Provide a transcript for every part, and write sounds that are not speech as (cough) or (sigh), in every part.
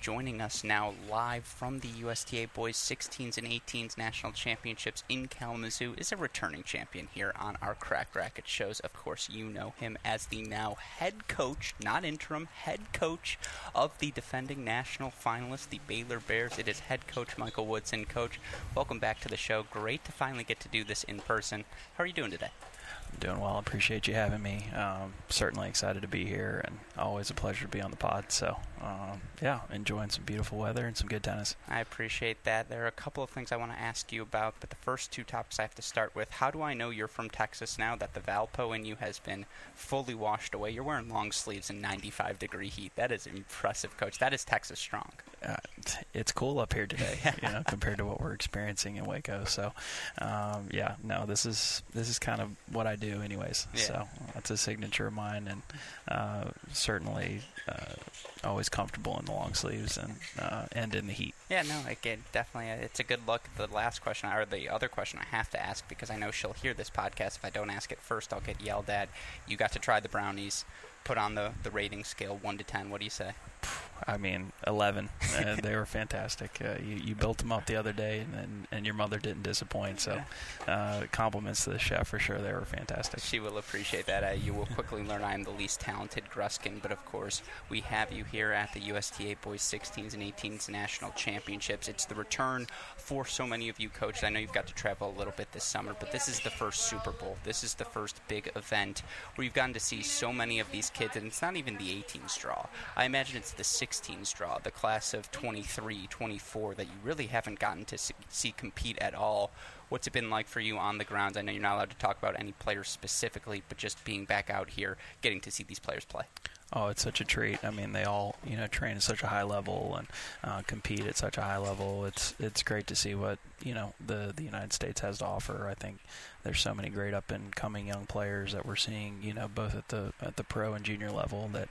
joining us now live from the USTA Boys 16s and 18s National Championships in Kalamazoo is a returning champion here on our Crack Racket shows. Of course, you know him as the now head coach, not interim, head coach of the defending national finalists, the Baylor Bears. It is head coach Michael Woodson. Coach, welcome back to the show. Great to finally get to do this in person. How are you doing today? I'm doing well. Appreciate you having me. Um, certainly excited to be here, and always a pleasure to be on the pod. So, um, yeah, enjoying some beautiful weather and some good tennis. I appreciate that. There are a couple of things I want to ask you about, but the first two topics I have to start with. How do I know you're from Texas now that the Valpo in you has been fully washed away? You're wearing long sleeves in 95 degree heat. That is impressive, Coach. That is Texas strong. Uh, it's cool up here today, (laughs) you know, compared to what we're experiencing in Waco. So, um, yeah, no, this is this is kind of what I do, anyways. Yeah. So that's a signature of mine, and uh, certainly uh, always comfortable in the long sleeves and uh, and in the heat. Yeah, no, again, definitely, uh, it's a good look. The last question, or the other question, I have to ask because I know she'll hear this podcast. If I don't ask it first, I'll get yelled at. You got to try the brownies. Put on the the rating scale one to ten. What do you say? I mean, 11. (laughs) uh, they were fantastic. Uh, you, you built them up the other day, and, and, and your mother didn't disappoint. So, uh, compliments to the chef for sure. They were fantastic. She will appreciate that. Uh, you will quickly learn I am the least talented Gruskin, but of course, we have you here at the USTA Boys 16s and 18s National Championships. It's the return for so many of you, coaches. I know you've got to travel a little bit this summer, but this is the first Super Bowl. This is the first big event where you've gotten to see so many of these kids, and it's not even the 18s draw. I imagine it's the 16s draw, the class of 23, 24 that you really haven't gotten to see compete at all. What's it been like for you on the grounds? I know you're not allowed to talk about any players specifically, but just being back out here, getting to see these players play. Oh, it's such a treat. I mean, they all you know train at such a high level and uh, compete at such a high level. It's it's great to see what you know the the United States has to offer. I think there's so many great up and coming young players that we're seeing. You know, both at the at the pro and junior level. That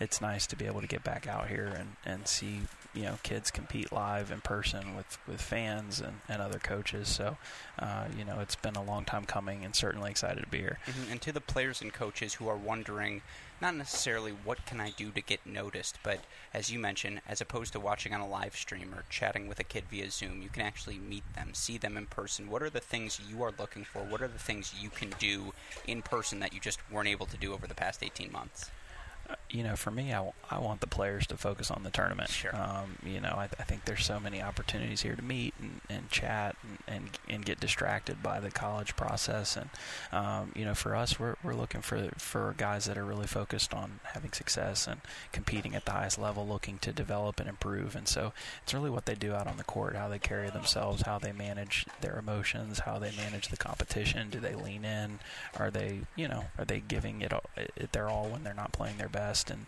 it's nice to be able to get back out here and and see you know kids compete live in person with with fans and, and other coaches. So uh, you know, it's been a long time coming, and certainly excited to be here. Mm-hmm. And to the players and coaches who are wondering not necessarily what can I do to get noticed, but as you mentioned, as opposed to watching on a live stream or chatting with a kid via Zoom, you can actually meet them, see them in person. What are the things you are looking for? What are the things you can do in person that you just weren't able to do over the past 18 months? You know, for me, I, I want the players to focus on the tournament. Sure. Um, you know, I, I think there's so many opportunities here to meet and, and chat and, and, and get distracted by the college process. And, um, you know, for us, we're, we're looking for, for guys that are really focused on having success and competing at the highest level, looking to develop and improve. And so it's really what they do out on the court, how they carry themselves, how they manage their emotions, how they manage the competition. Do they lean in? Are they, you know, are they giving it, all, it their all when they're not playing their best? and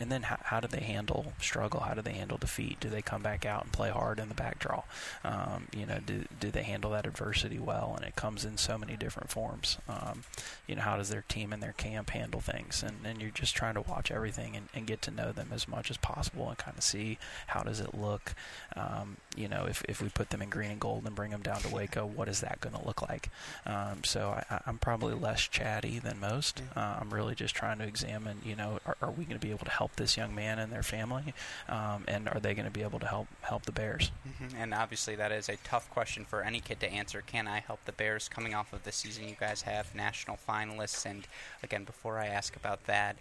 and then how, how do they handle struggle? How do they handle defeat? Do they come back out and play hard in the back draw? Um, you know, do, do they handle that adversity well? And it comes in so many different forms. Um, you know, how does their team and their camp handle things? And, and you're just trying to watch everything and, and get to know them as much as possible and kind of see how does it look. Um, you know, if, if we put them in green and gold and bring them down to Waco, what is that going to look like? Um, so I, I'm probably less chatty than most. Uh, I'm really just trying to examine, you know, are, are we going to be able to help this young man and their family, um, and are they going to be able to help help the Bears? Mm-hmm. And obviously, that is a tough question for any kid to answer. Can I help the Bears coming off of the season you guys have, national finalists? And again, before I ask about that,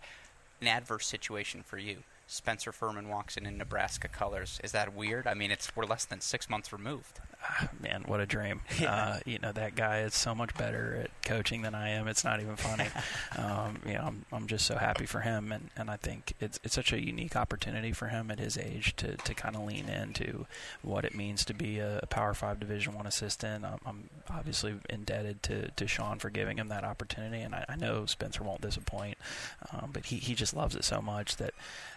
an adverse situation for you. Spencer Furman walks in in Nebraska colors. Is that weird? I mean, it's we're less than six months removed. Ah, man, what a dream! (laughs) Yeah. Uh, you know that guy is so much better at coaching than I am. It's not even funny. (laughs) um, you know, I'm I'm just so happy for him, and, and I think it's it's such a unique opportunity for him at his age to, to kind of lean into what it means to be a Power Five Division One assistant. I'm, I'm, obviously indebted to, to Sean for giving him that opportunity, and I, I know Spencer won't disappoint. Um, but he he just loves it so much that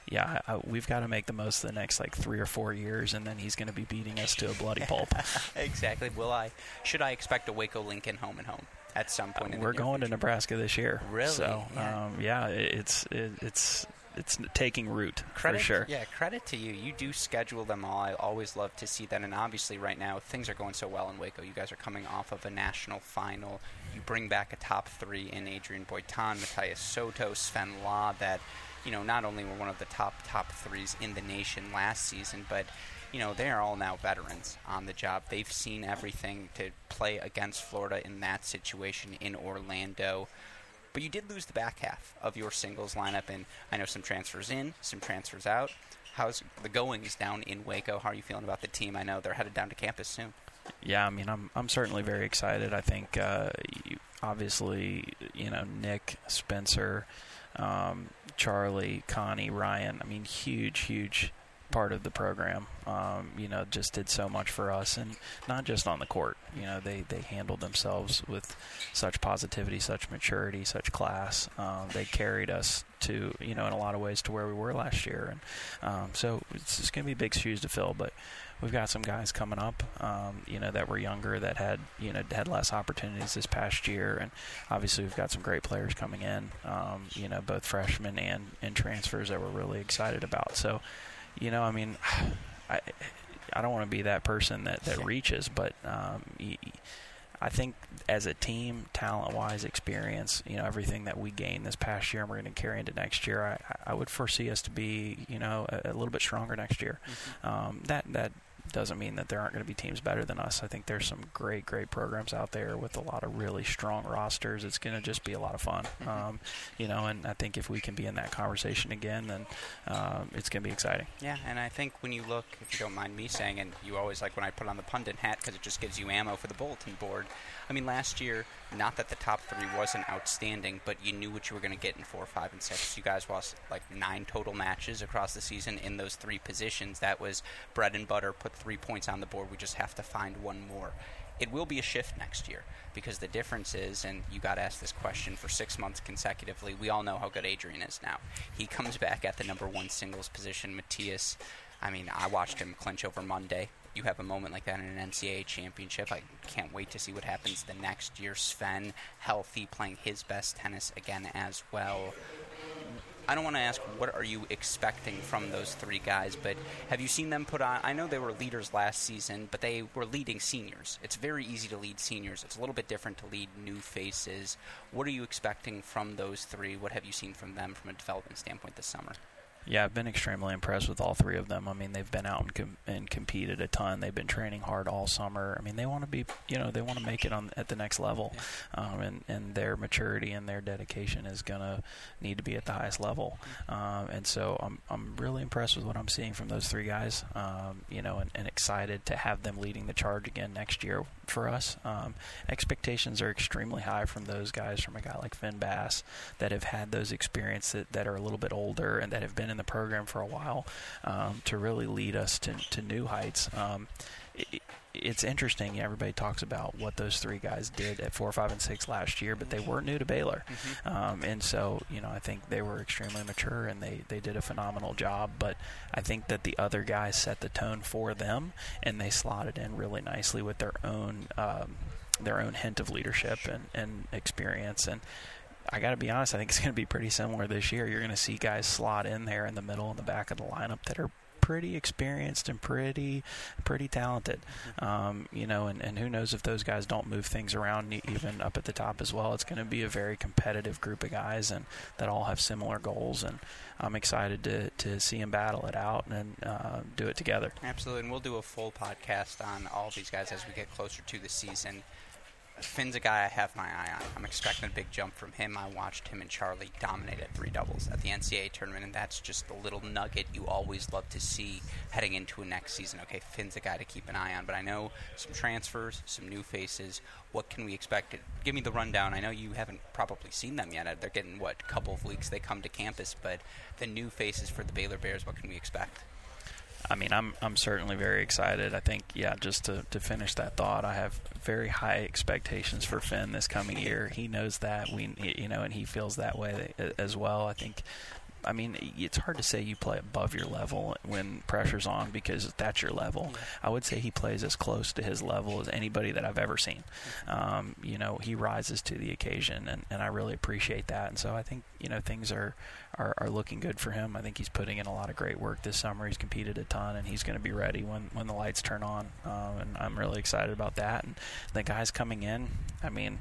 yeah, I, we've got to make the most of the next like three or four years, and then he's going to be beating us to a bloody pulp. (laughs) exactly. Will I? Should I expect a Waco Lincoln home and home at some point? Uh, we're going future? to Nebraska this year. Really? So yeah, um, yeah it's it, it's it's taking root credit, for sure. Yeah, credit to you. You do schedule them all. I always love to see that. And obviously, right now things are going so well in Waco. You guys are coming off of a national final. You bring back a top three in Adrian Boitan, Matthias Soto, Sven Lah. That you know, not only were one of the top top threes in the nation last season, but you know, they are all now veterans on the job. They've seen everything to play against Florida in that situation in Orlando. But you did lose the back half of your singles lineup, and I know some transfers in, some transfers out. How's the goings down in Waco? How are you feeling about the team? I know they're headed down to campus soon. Yeah, I mean, I'm I'm certainly very excited. I think uh, you, obviously, you know, Nick Spencer, um, Charlie, Connie, Ryan. I mean, huge, huge part of the program. Um, you know, just did so much for us, and not just on the court. You know, they they handled themselves with such positivity, such maturity, such class. Um, they carried us to you know in a lot of ways to where we were last year, and um, so it's just going to be big shoes to fill, but. We've got some guys coming up, um, you know, that were younger that had, you know, had less opportunities this past year, and obviously we've got some great players coming in, um, you know, both freshmen and, and transfers that we're really excited about. So, you know, I mean, (sighs) I I don't want to be that person that that reaches, but um, I think as a team, talent-wise, experience, you know, everything that we gained this past year, and we're going to carry into next year. I, I would foresee us to be, you know, a, a little bit stronger next year. Mm-hmm. Um, that that doesn't mean that there aren't going to be teams better than us. I think there's some great, great programs out there with a lot of really strong rosters. It's going to just be a lot of fun, mm-hmm. um, you know. And I think if we can be in that conversation again, then um, it's going to be exciting. Yeah, and I think when you look, if you don't mind me saying, and you always like when I put on the pundit hat because it just gives you ammo for the bulletin board. I mean, last year, not that the top three wasn't outstanding, but you knew what you were going to get in four, five, and six. You guys lost like nine total matches across the season in those three positions. That was bread and butter. Put three points on the board. We just have to find one more. It will be a shift next year because the difference is, and you got asked this question for six months consecutively. We all know how good Adrian is now. He comes back at the number one singles position. Matthias, I mean, I watched him clinch over Monday you have a moment like that in an NCAA championship. I can't wait to see what happens the next year. Sven, healthy, playing his best tennis again as well. I don't want to ask what are you expecting from those three guys, but have you seen them put on? I know they were leaders last season, but they were leading seniors. It's very easy to lead seniors. It's a little bit different to lead new faces. What are you expecting from those three? What have you seen from them from a development standpoint this summer? Yeah, I've been extremely impressed with all three of them. I mean, they've been out and, com- and competed a ton. They've been training hard all summer. I mean, they want to be, you know, they want to make it on at the next level, um, and and their maturity and their dedication is gonna need to be at the highest level. Um, and so I'm I'm really impressed with what I'm seeing from those three guys. Um, you know, and, and, excited to have them leading the charge again next year for us. Um, expectations are extremely high from those guys, from a guy like Finn Bass, that have had those experiences that, that are a little bit older and that have been in the program for a while um, to really lead us to, to new heights. Um, it, it's interesting. Everybody talks about what those three guys did at four, five, and six last year, but they were new to Baylor, mm-hmm. um, and so you know I think they were extremely mature and they they did a phenomenal job. But I think that the other guys set the tone for them, and they slotted in really nicely with their own um, their own hint of leadership and, and experience and I got to be honest, I think it's going to be pretty similar this year. You're going to see guys slot in there in the middle and the back of the lineup that are pretty experienced and pretty pretty talented. Mm-hmm. Um, you know, and, and who knows if those guys don't move things around even up at the top as well. It's going to be a very competitive group of guys and that all have similar goals. And I'm excited to, to see them battle it out and uh, do it together. Absolutely, and we'll do a full podcast on all these guys as we get closer to the season. Finn's a guy I have my eye on. I'm expecting a big jump from him. I watched him and Charlie dominate at three doubles at the NCAA tournament, and that's just the little nugget you always love to see heading into a next season. Okay, Finn's a guy to keep an eye on, but I know some transfers, some new faces. What can we expect? Give me the rundown. I know you haven't probably seen them yet. They're getting, what, a couple of weeks they come to campus, but the new faces for the Baylor Bears, what can we expect? I mean, I'm I'm certainly very excited. I think, yeah, just to, to finish that thought, I have very high expectations for Finn this coming year. He knows that we, you know, and he feels that way as well. I think I mean, it's hard to say you play above your level when pressure's on because that's your level. Yeah. I would say he plays as close to his level as anybody that I've ever seen. Um, you know, he rises to the occasion, and, and I really appreciate that. And so I think you know things are, are are looking good for him. I think he's putting in a lot of great work this summer. He's competed a ton, and he's going to be ready when when the lights turn on. Um, and I'm really excited about that. And the guys coming in, I mean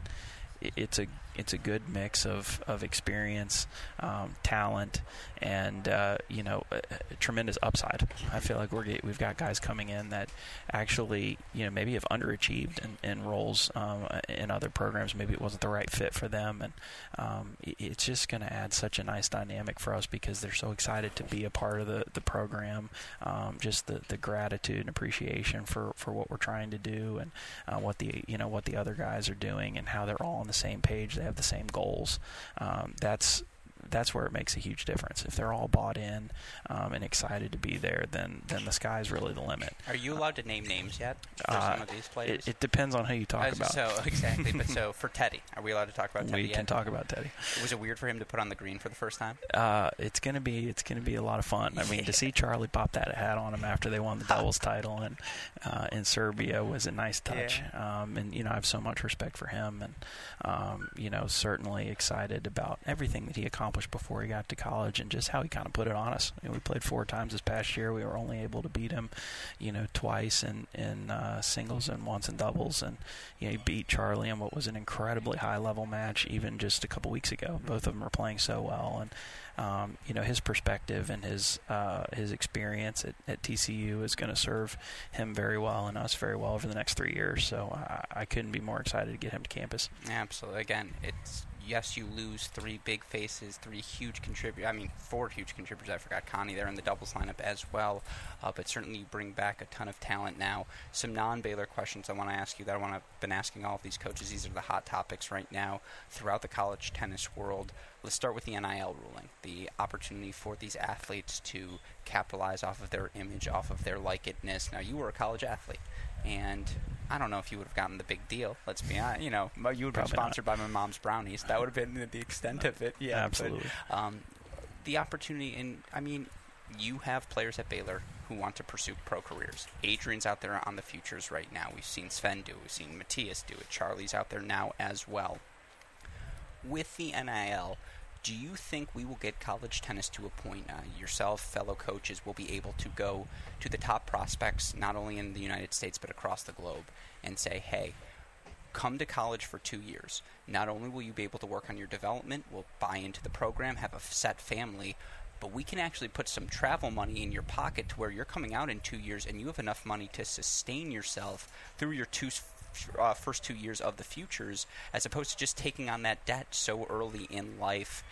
it's a it's a good mix of of experience, um, talent, and uh, you know, a, a tremendous upside. I feel like we're we've got guys coming in that actually you know maybe have underachieved in, in roles um, in other programs. Maybe it wasn't the right fit for them, and um, it's just going to add such a nice dynamic for us because they're so excited to be a part of the the program. Um, just the the gratitude and appreciation for for what we're trying to do and uh, what the you know what the other guys are doing and how they're all on the same page. Have the same goals. Um, that's that's where it makes a huge difference. If they're all bought in um, and excited to be there, then then the sky's really the limit. Are you allowed to name names yet for uh, some of these players? It, it, depends on who you talk about. So (laughs) exactly, but so (laughs) for Teddy, are we allowed to talk about Teddy? We yet? can talk about Teddy. Was it weird for him to put on the green for the first time? Uh, it's gonna be it's gonna be a lot of fun. I mean, to see Charlie pop that hat on him after they won the doubles title and uh, in Serbia was a nice touch. Yeah. Um, and you know, I have so much respect for him, and um, you know, certainly excited about everything that he accomplished before he got to college and just how he kind of put it on us. We played four times this past year. We were only able to beat him, you know, twice in in uh, singles and once in doubles, and you know, he beat Charlie in what was an incredibly high level match even just a couple weeks ago. Both of them were playing so well, and um, you know his perspective and his uh, his experience at, at TCU is going to serve him very well and us very well over the next three years. So I, I couldn't be more excited to get him to campus. Absolutely. Again, it's yes, you lose three big faces, three huge contributors. I mean, four huge contributors. I forgot Connie there in the doubles lineup as well. Uh, but certainly you bring back a ton of talent now. Some non-Baylor questions I want to ask you that I want to been asking all of these coaches. These are the hot topics right now throughout the college tennis world. Let's start with the NIL ruling, the opportunity for these athletes to capitalize off of their image, off of their likedness. Now, you were a college athlete, and I don't know if you would have gotten the big deal. Let's be honest. You know, you would have been sponsored not. by my mom's brownies. That would have been the extent of it. Yeah, absolutely. But, um, the opportunity, and I mean, you have players at Baylor who want to pursue pro careers. Adrian's out there on the futures right now. We've seen Sven do it. We've seen Matthias do it. Charlie's out there now as well. With the NIL, do you think we will get college tennis to a point, uh, yourself, fellow coaches, will be able to go to the top prospects, not only in the United States, but across the globe, and say, hey, come to college for two years. Not only will you be able to work on your development, will buy into the program, have a set family, but we can actually put some travel money in your pocket to where you're coming out in two years and you have enough money to sustain yourself through your two uh, first two years of the futures, as opposed to just taking on that debt so early in life.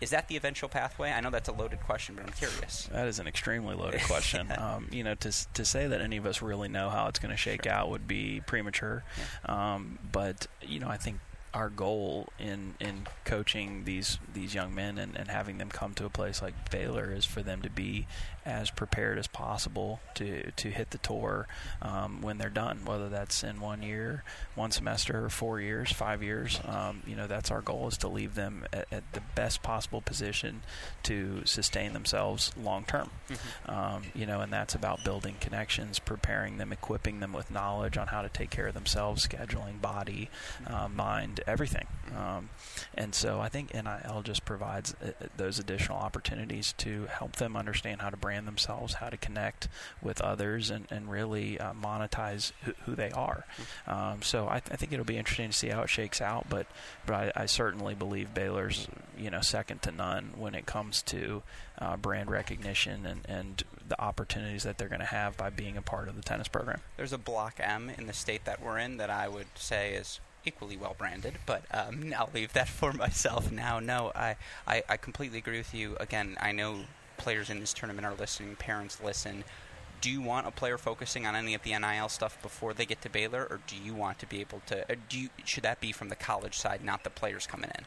Is that the eventual pathway? I know that's a loaded question, but I'm curious. That is an extremely loaded question. (laughs) um, you know, to to say that any of us really know how it's going to shake sure. out would be premature. Yeah. Um, but you know, I think our goal in in coaching these these young men and, and having them come to a place like Baylor is for them to be as prepared as possible to to hit the tour um, when they're done, whether that's in one year, one semester, four years, five years. Um, you know, that's our goal is to leave them at, at, the best possible position to sustain themselves long term. Mm-hmm. Um, you know, and that's about building connections, preparing them, equipping them with knowledge on how to take care of themselves, scheduling, body, uh, mind, everything. Um, and so I think NIL just provides uh, those additional opportunities to help them understand how to brand themselves, how to connect with others, and, and really uh, monetize who, who, they are. Um, so I, th- I, think it'll be interesting to see how it shakes out. But but I, I, certainly believe Baylor's you know second to none when it comes to uh, brand recognition and, and the opportunities that they're going to have by being a part of the tennis program. There's a Block M in the state that we're in that I would say is equally well branded, but um, (laughs) I'll leave that for (laughs) myself now. No, I, I, I completely agree with you. Again, I know players in this tournament are listening, parents listen. Do you want a player focusing on any of the NIL stuff before they get to Baylor, or do you want to be able to? do you, should that be from the college side, not the players coming in?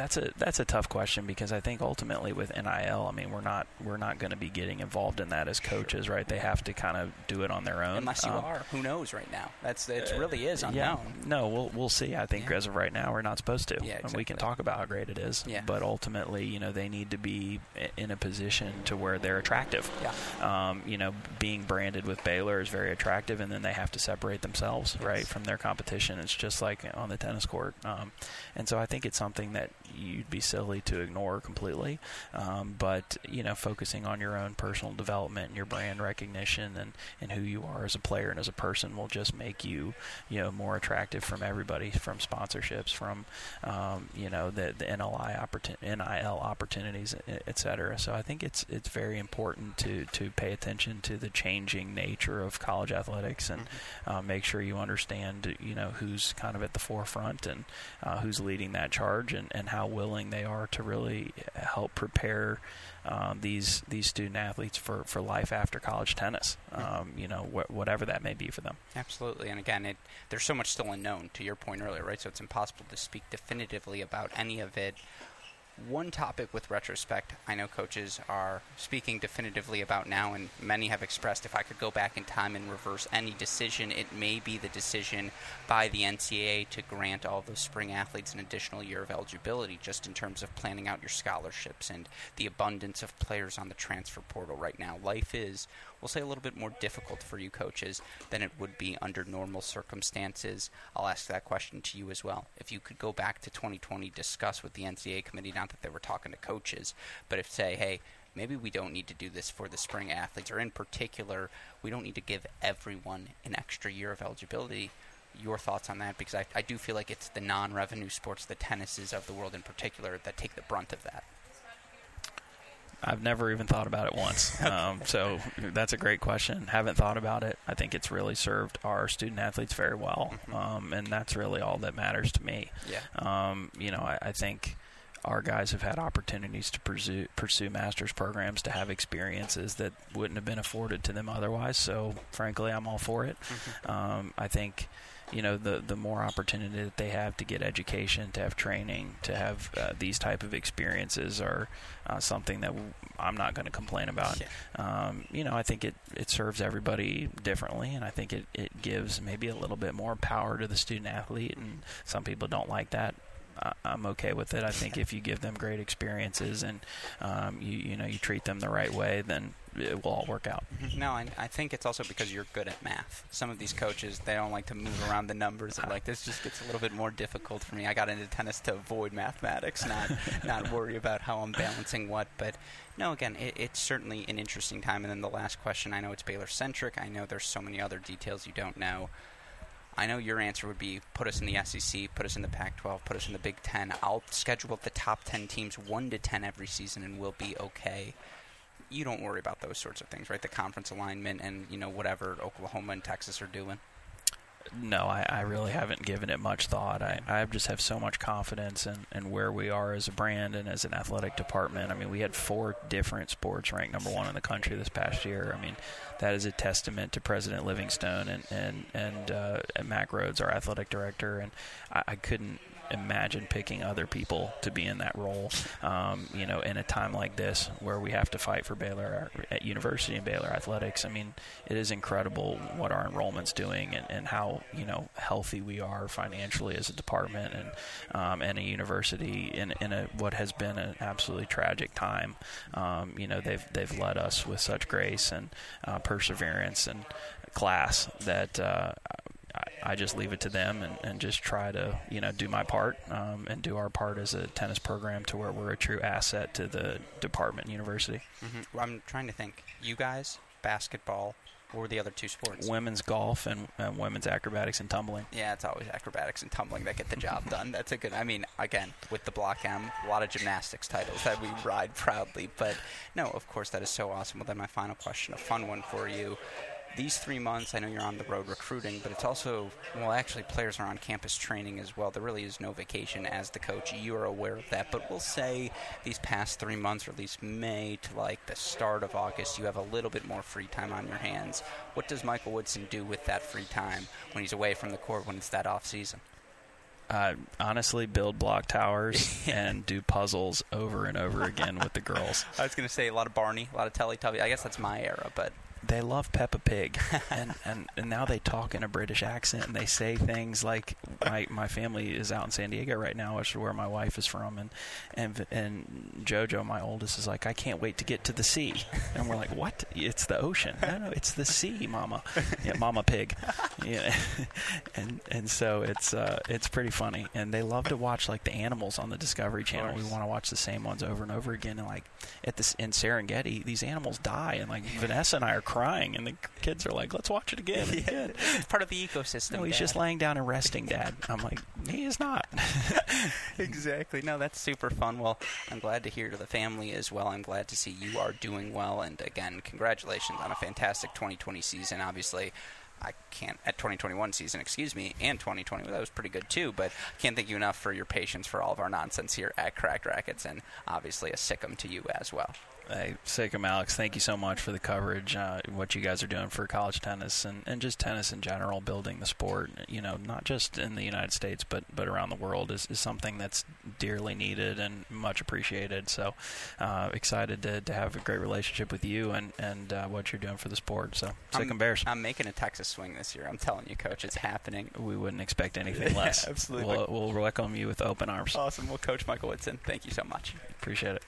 That's a that's a tough question because I think ultimately with NIL, I mean we're not we're not going to be getting involved in that as coaches, right? They have to kind of do it on their own. Unless you um, are, who knows right now? That's it. Really is unknown. Yeah, no, we'll we'll see. I think yeah. as of right now, we're not supposed to. Yeah, exactly. we can talk about how great it is. Yeah. But ultimately, you know, they need to be in a position to where they're attractive. Yeah. Um, you know, being branded with Baylor is very attractive, and then they have to separate themselves yes. right from their competition. It's just like on the tennis court, um, and so I think it's something that you'd be silly to ignore completely. Um, but you know, focusing on your own personal development and your brand recognition and, and who you are as a player and as a person will just make you you know more attractive from everybody, from sponsorships, from um, you know the the NLI opportun- NIL opportunities, et cetera. So I think it's it's very important to to pay attention to the changing nature of college athletics and mm-hmm. uh, make sure you understand you know who's kind of at the forefront and uh, who's leading that charge and, and how willing they are to really help prepare um, these these student athletes for, for life after college tennis. Um, you know, wh- whatever that may be for them. Absolutely, and again, it, there's so much still unknown. To your point earlier, right? So it's impossible to speak definitively about any of it one topic with retrospect I know coaches are speaking definitively about now, and many have expressed if I could go back in time and reverse any decision, it may be the decision by the NCAA to grant all those spring athletes an additional year of eligibility, just in terms of planning out your scholarships and the abundance of players on the transfer portal right now. Life is we'll say a little bit more difficult for you coaches than it would be under normal circumstances. I'll ask that question to you as well. If you could go back to 2020, discuss with the NCAA committee, not that they were talking to coaches, but if say, hey, maybe we don't need to do this for the spring athletes, or in particular, we don't need to give everyone an extra year of eligibility. Your thoughts on that? Because I, I do feel like it's the non revenue sports, the tennises of the world in particular, that take the brunt of that. I've never even thought about it once. (laughs) Um, so that's a great question. Haven't thought about it. I think it's really served our student athletes very well, mm-hmm. um, and that's really all that matters to me. Yeah. Um, you know, I, I, think our guys have had opportunities to pursue pursue master's programs to have experiences that wouldn't have been afforded to them otherwise. So, frankly, I'm all for it. Mm-hmm. Um, I think you know the the more opportunity that they have to get education, to have training, to have uh, these type of experiences are uh, something that I'm not going to complain about. Yeah. Um, you know, I think it it serves everybody differently, and I think it it gives maybe a little bit more power to the student athlete, and some people don't like that. I'm okay with it. I think if you give them great experiences and um, you you know you treat them the right way, then it will all work out. Mm-hmm. No, I, I think it's also because you're good at math. Some of these coaches they don't like to move around the numbers. Like this just gets a little bit more difficult for me. I got into tennis to avoid mathematics, not (laughs) not worry about how I'm balancing what. But no, again, it, it's certainly an interesting time. And then the last question, I know it's Baylor centric. I know there's so many other details you don't know. I know your answer would be put us in the SEC, put us in the Pac 12, put us in the Big Ten. I'll schedule the top 10 teams 1 to 10 every season and we'll be okay. You don't worry about those sorts of things, right? The conference alignment and, you know, whatever Oklahoma and Texas are doing. No, I, I really haven't given it much thought. I, I just have so much confidence in, in where we are as a brand and as an athletic department. I mean, we had four different sports ranked number one in the country this past year. I mean, that is a testament to President Livingstone and and and, uh, and Mack Rhoades, our athletic director. And I, I couldn't imagine picking other people to be in that role. Um, you know, in a time like this where we have to fight for Baylor at University and Baylor athletics. I mean, it is incredible what our enrollment's doing and, and how you know healthy we are financially as a department and um, and a university in in a what has been an absolutely tragic time. Um, you know, they've they've led us with such grace and uh, perseverance and class that uh, I, just leave it to them and, and just try to you know do my part um, and do our part as a tennis program to where we're a true asset to the department and university. Mm-hmm. I'm trying to think. You guys, basketball, or the other two sports? Women's golf and uh, women's acrobatics and tumbling. Yeah, it's always acrobatics and tumbling that get the job done. (laughs) That's a good. I mean, again, with the Block M, a lot of gymnastics titles that we ride proudly. But no, of course, that is so awesome. Well, then my final question, a fun one for you these three months, I know you're on the road recruiting, but it's also, well, actually, players are on campus training as well. There really is no vacation as the coach. You are aware of that. But we'll say these past three months, or at least May to like the start of August, you have a little bit more free time on your hands. What does Michael Woodson do with that free time when he's away from the court when it's that off season? Uh, honestly, build block towers (laughs) and do puzzles over and over again with the girls. (laughs) I was going to say a lot of Barney, a lot of Teletubby. I guess that's my era, but they love Peppa Pig, (laughs) and, and and now they talk in a British accent and they say things like my my family is out in San Diego right now, which is where my wife is from, and and and Jojo, my oldest, is like, I can't wait to get to the sea, (laughs) and we're like, what? It's the ocean? No, no, it's the sea, Mama. Yeah, Mama Pig. Yeah, (laughs) and and so it's uh, it's pretty funny, and they love to watch like the animals on the Discovery Channel. We want to watch the same ones over and over again, and like at this in Serengeti, these animals die, and like Vanessa and I are crying, and the kids are like, "Let's watch it (laughs) again." It's part of the ecosystem. No, he's Dad. just laying down and resting, Dad. I'm like, he is not. (laughs) (laughs) exactly. No, that's super fun. Well, I'm glad to hear to the family as well. I'm glad to see you are doing well, and again, congratulations on a fantastic 2020 season. Obviously. I can't at 2021 season, excuse me, and 2020. That was pretty good too. But can't thank you enough for your patience for all of our nonsense here at Cracked Racquets, and obviously a sic 'em to you as well. Hey, Sic 'em Alex, thank you so much for the coverage. Uh, what you guys are doing for college tennis and, and just tennis in general, building the sport, you know, not just in the United States but, but around the world is, is something that's dearly needed and much appreciated. So uh, excited to, to have a great relationship with you and, and uh, what you're doing for the sport. So, Sic 'em, Bears. I'm making a Texas swing this year. I'm telling you, Coach, it's happening. We wouldn't expect anything (laughs) less. Absolutely. We'll, we'll welcome you with open arms. Awesome. Well, Coach Michael Woodson, thank you so much. Appreciate it.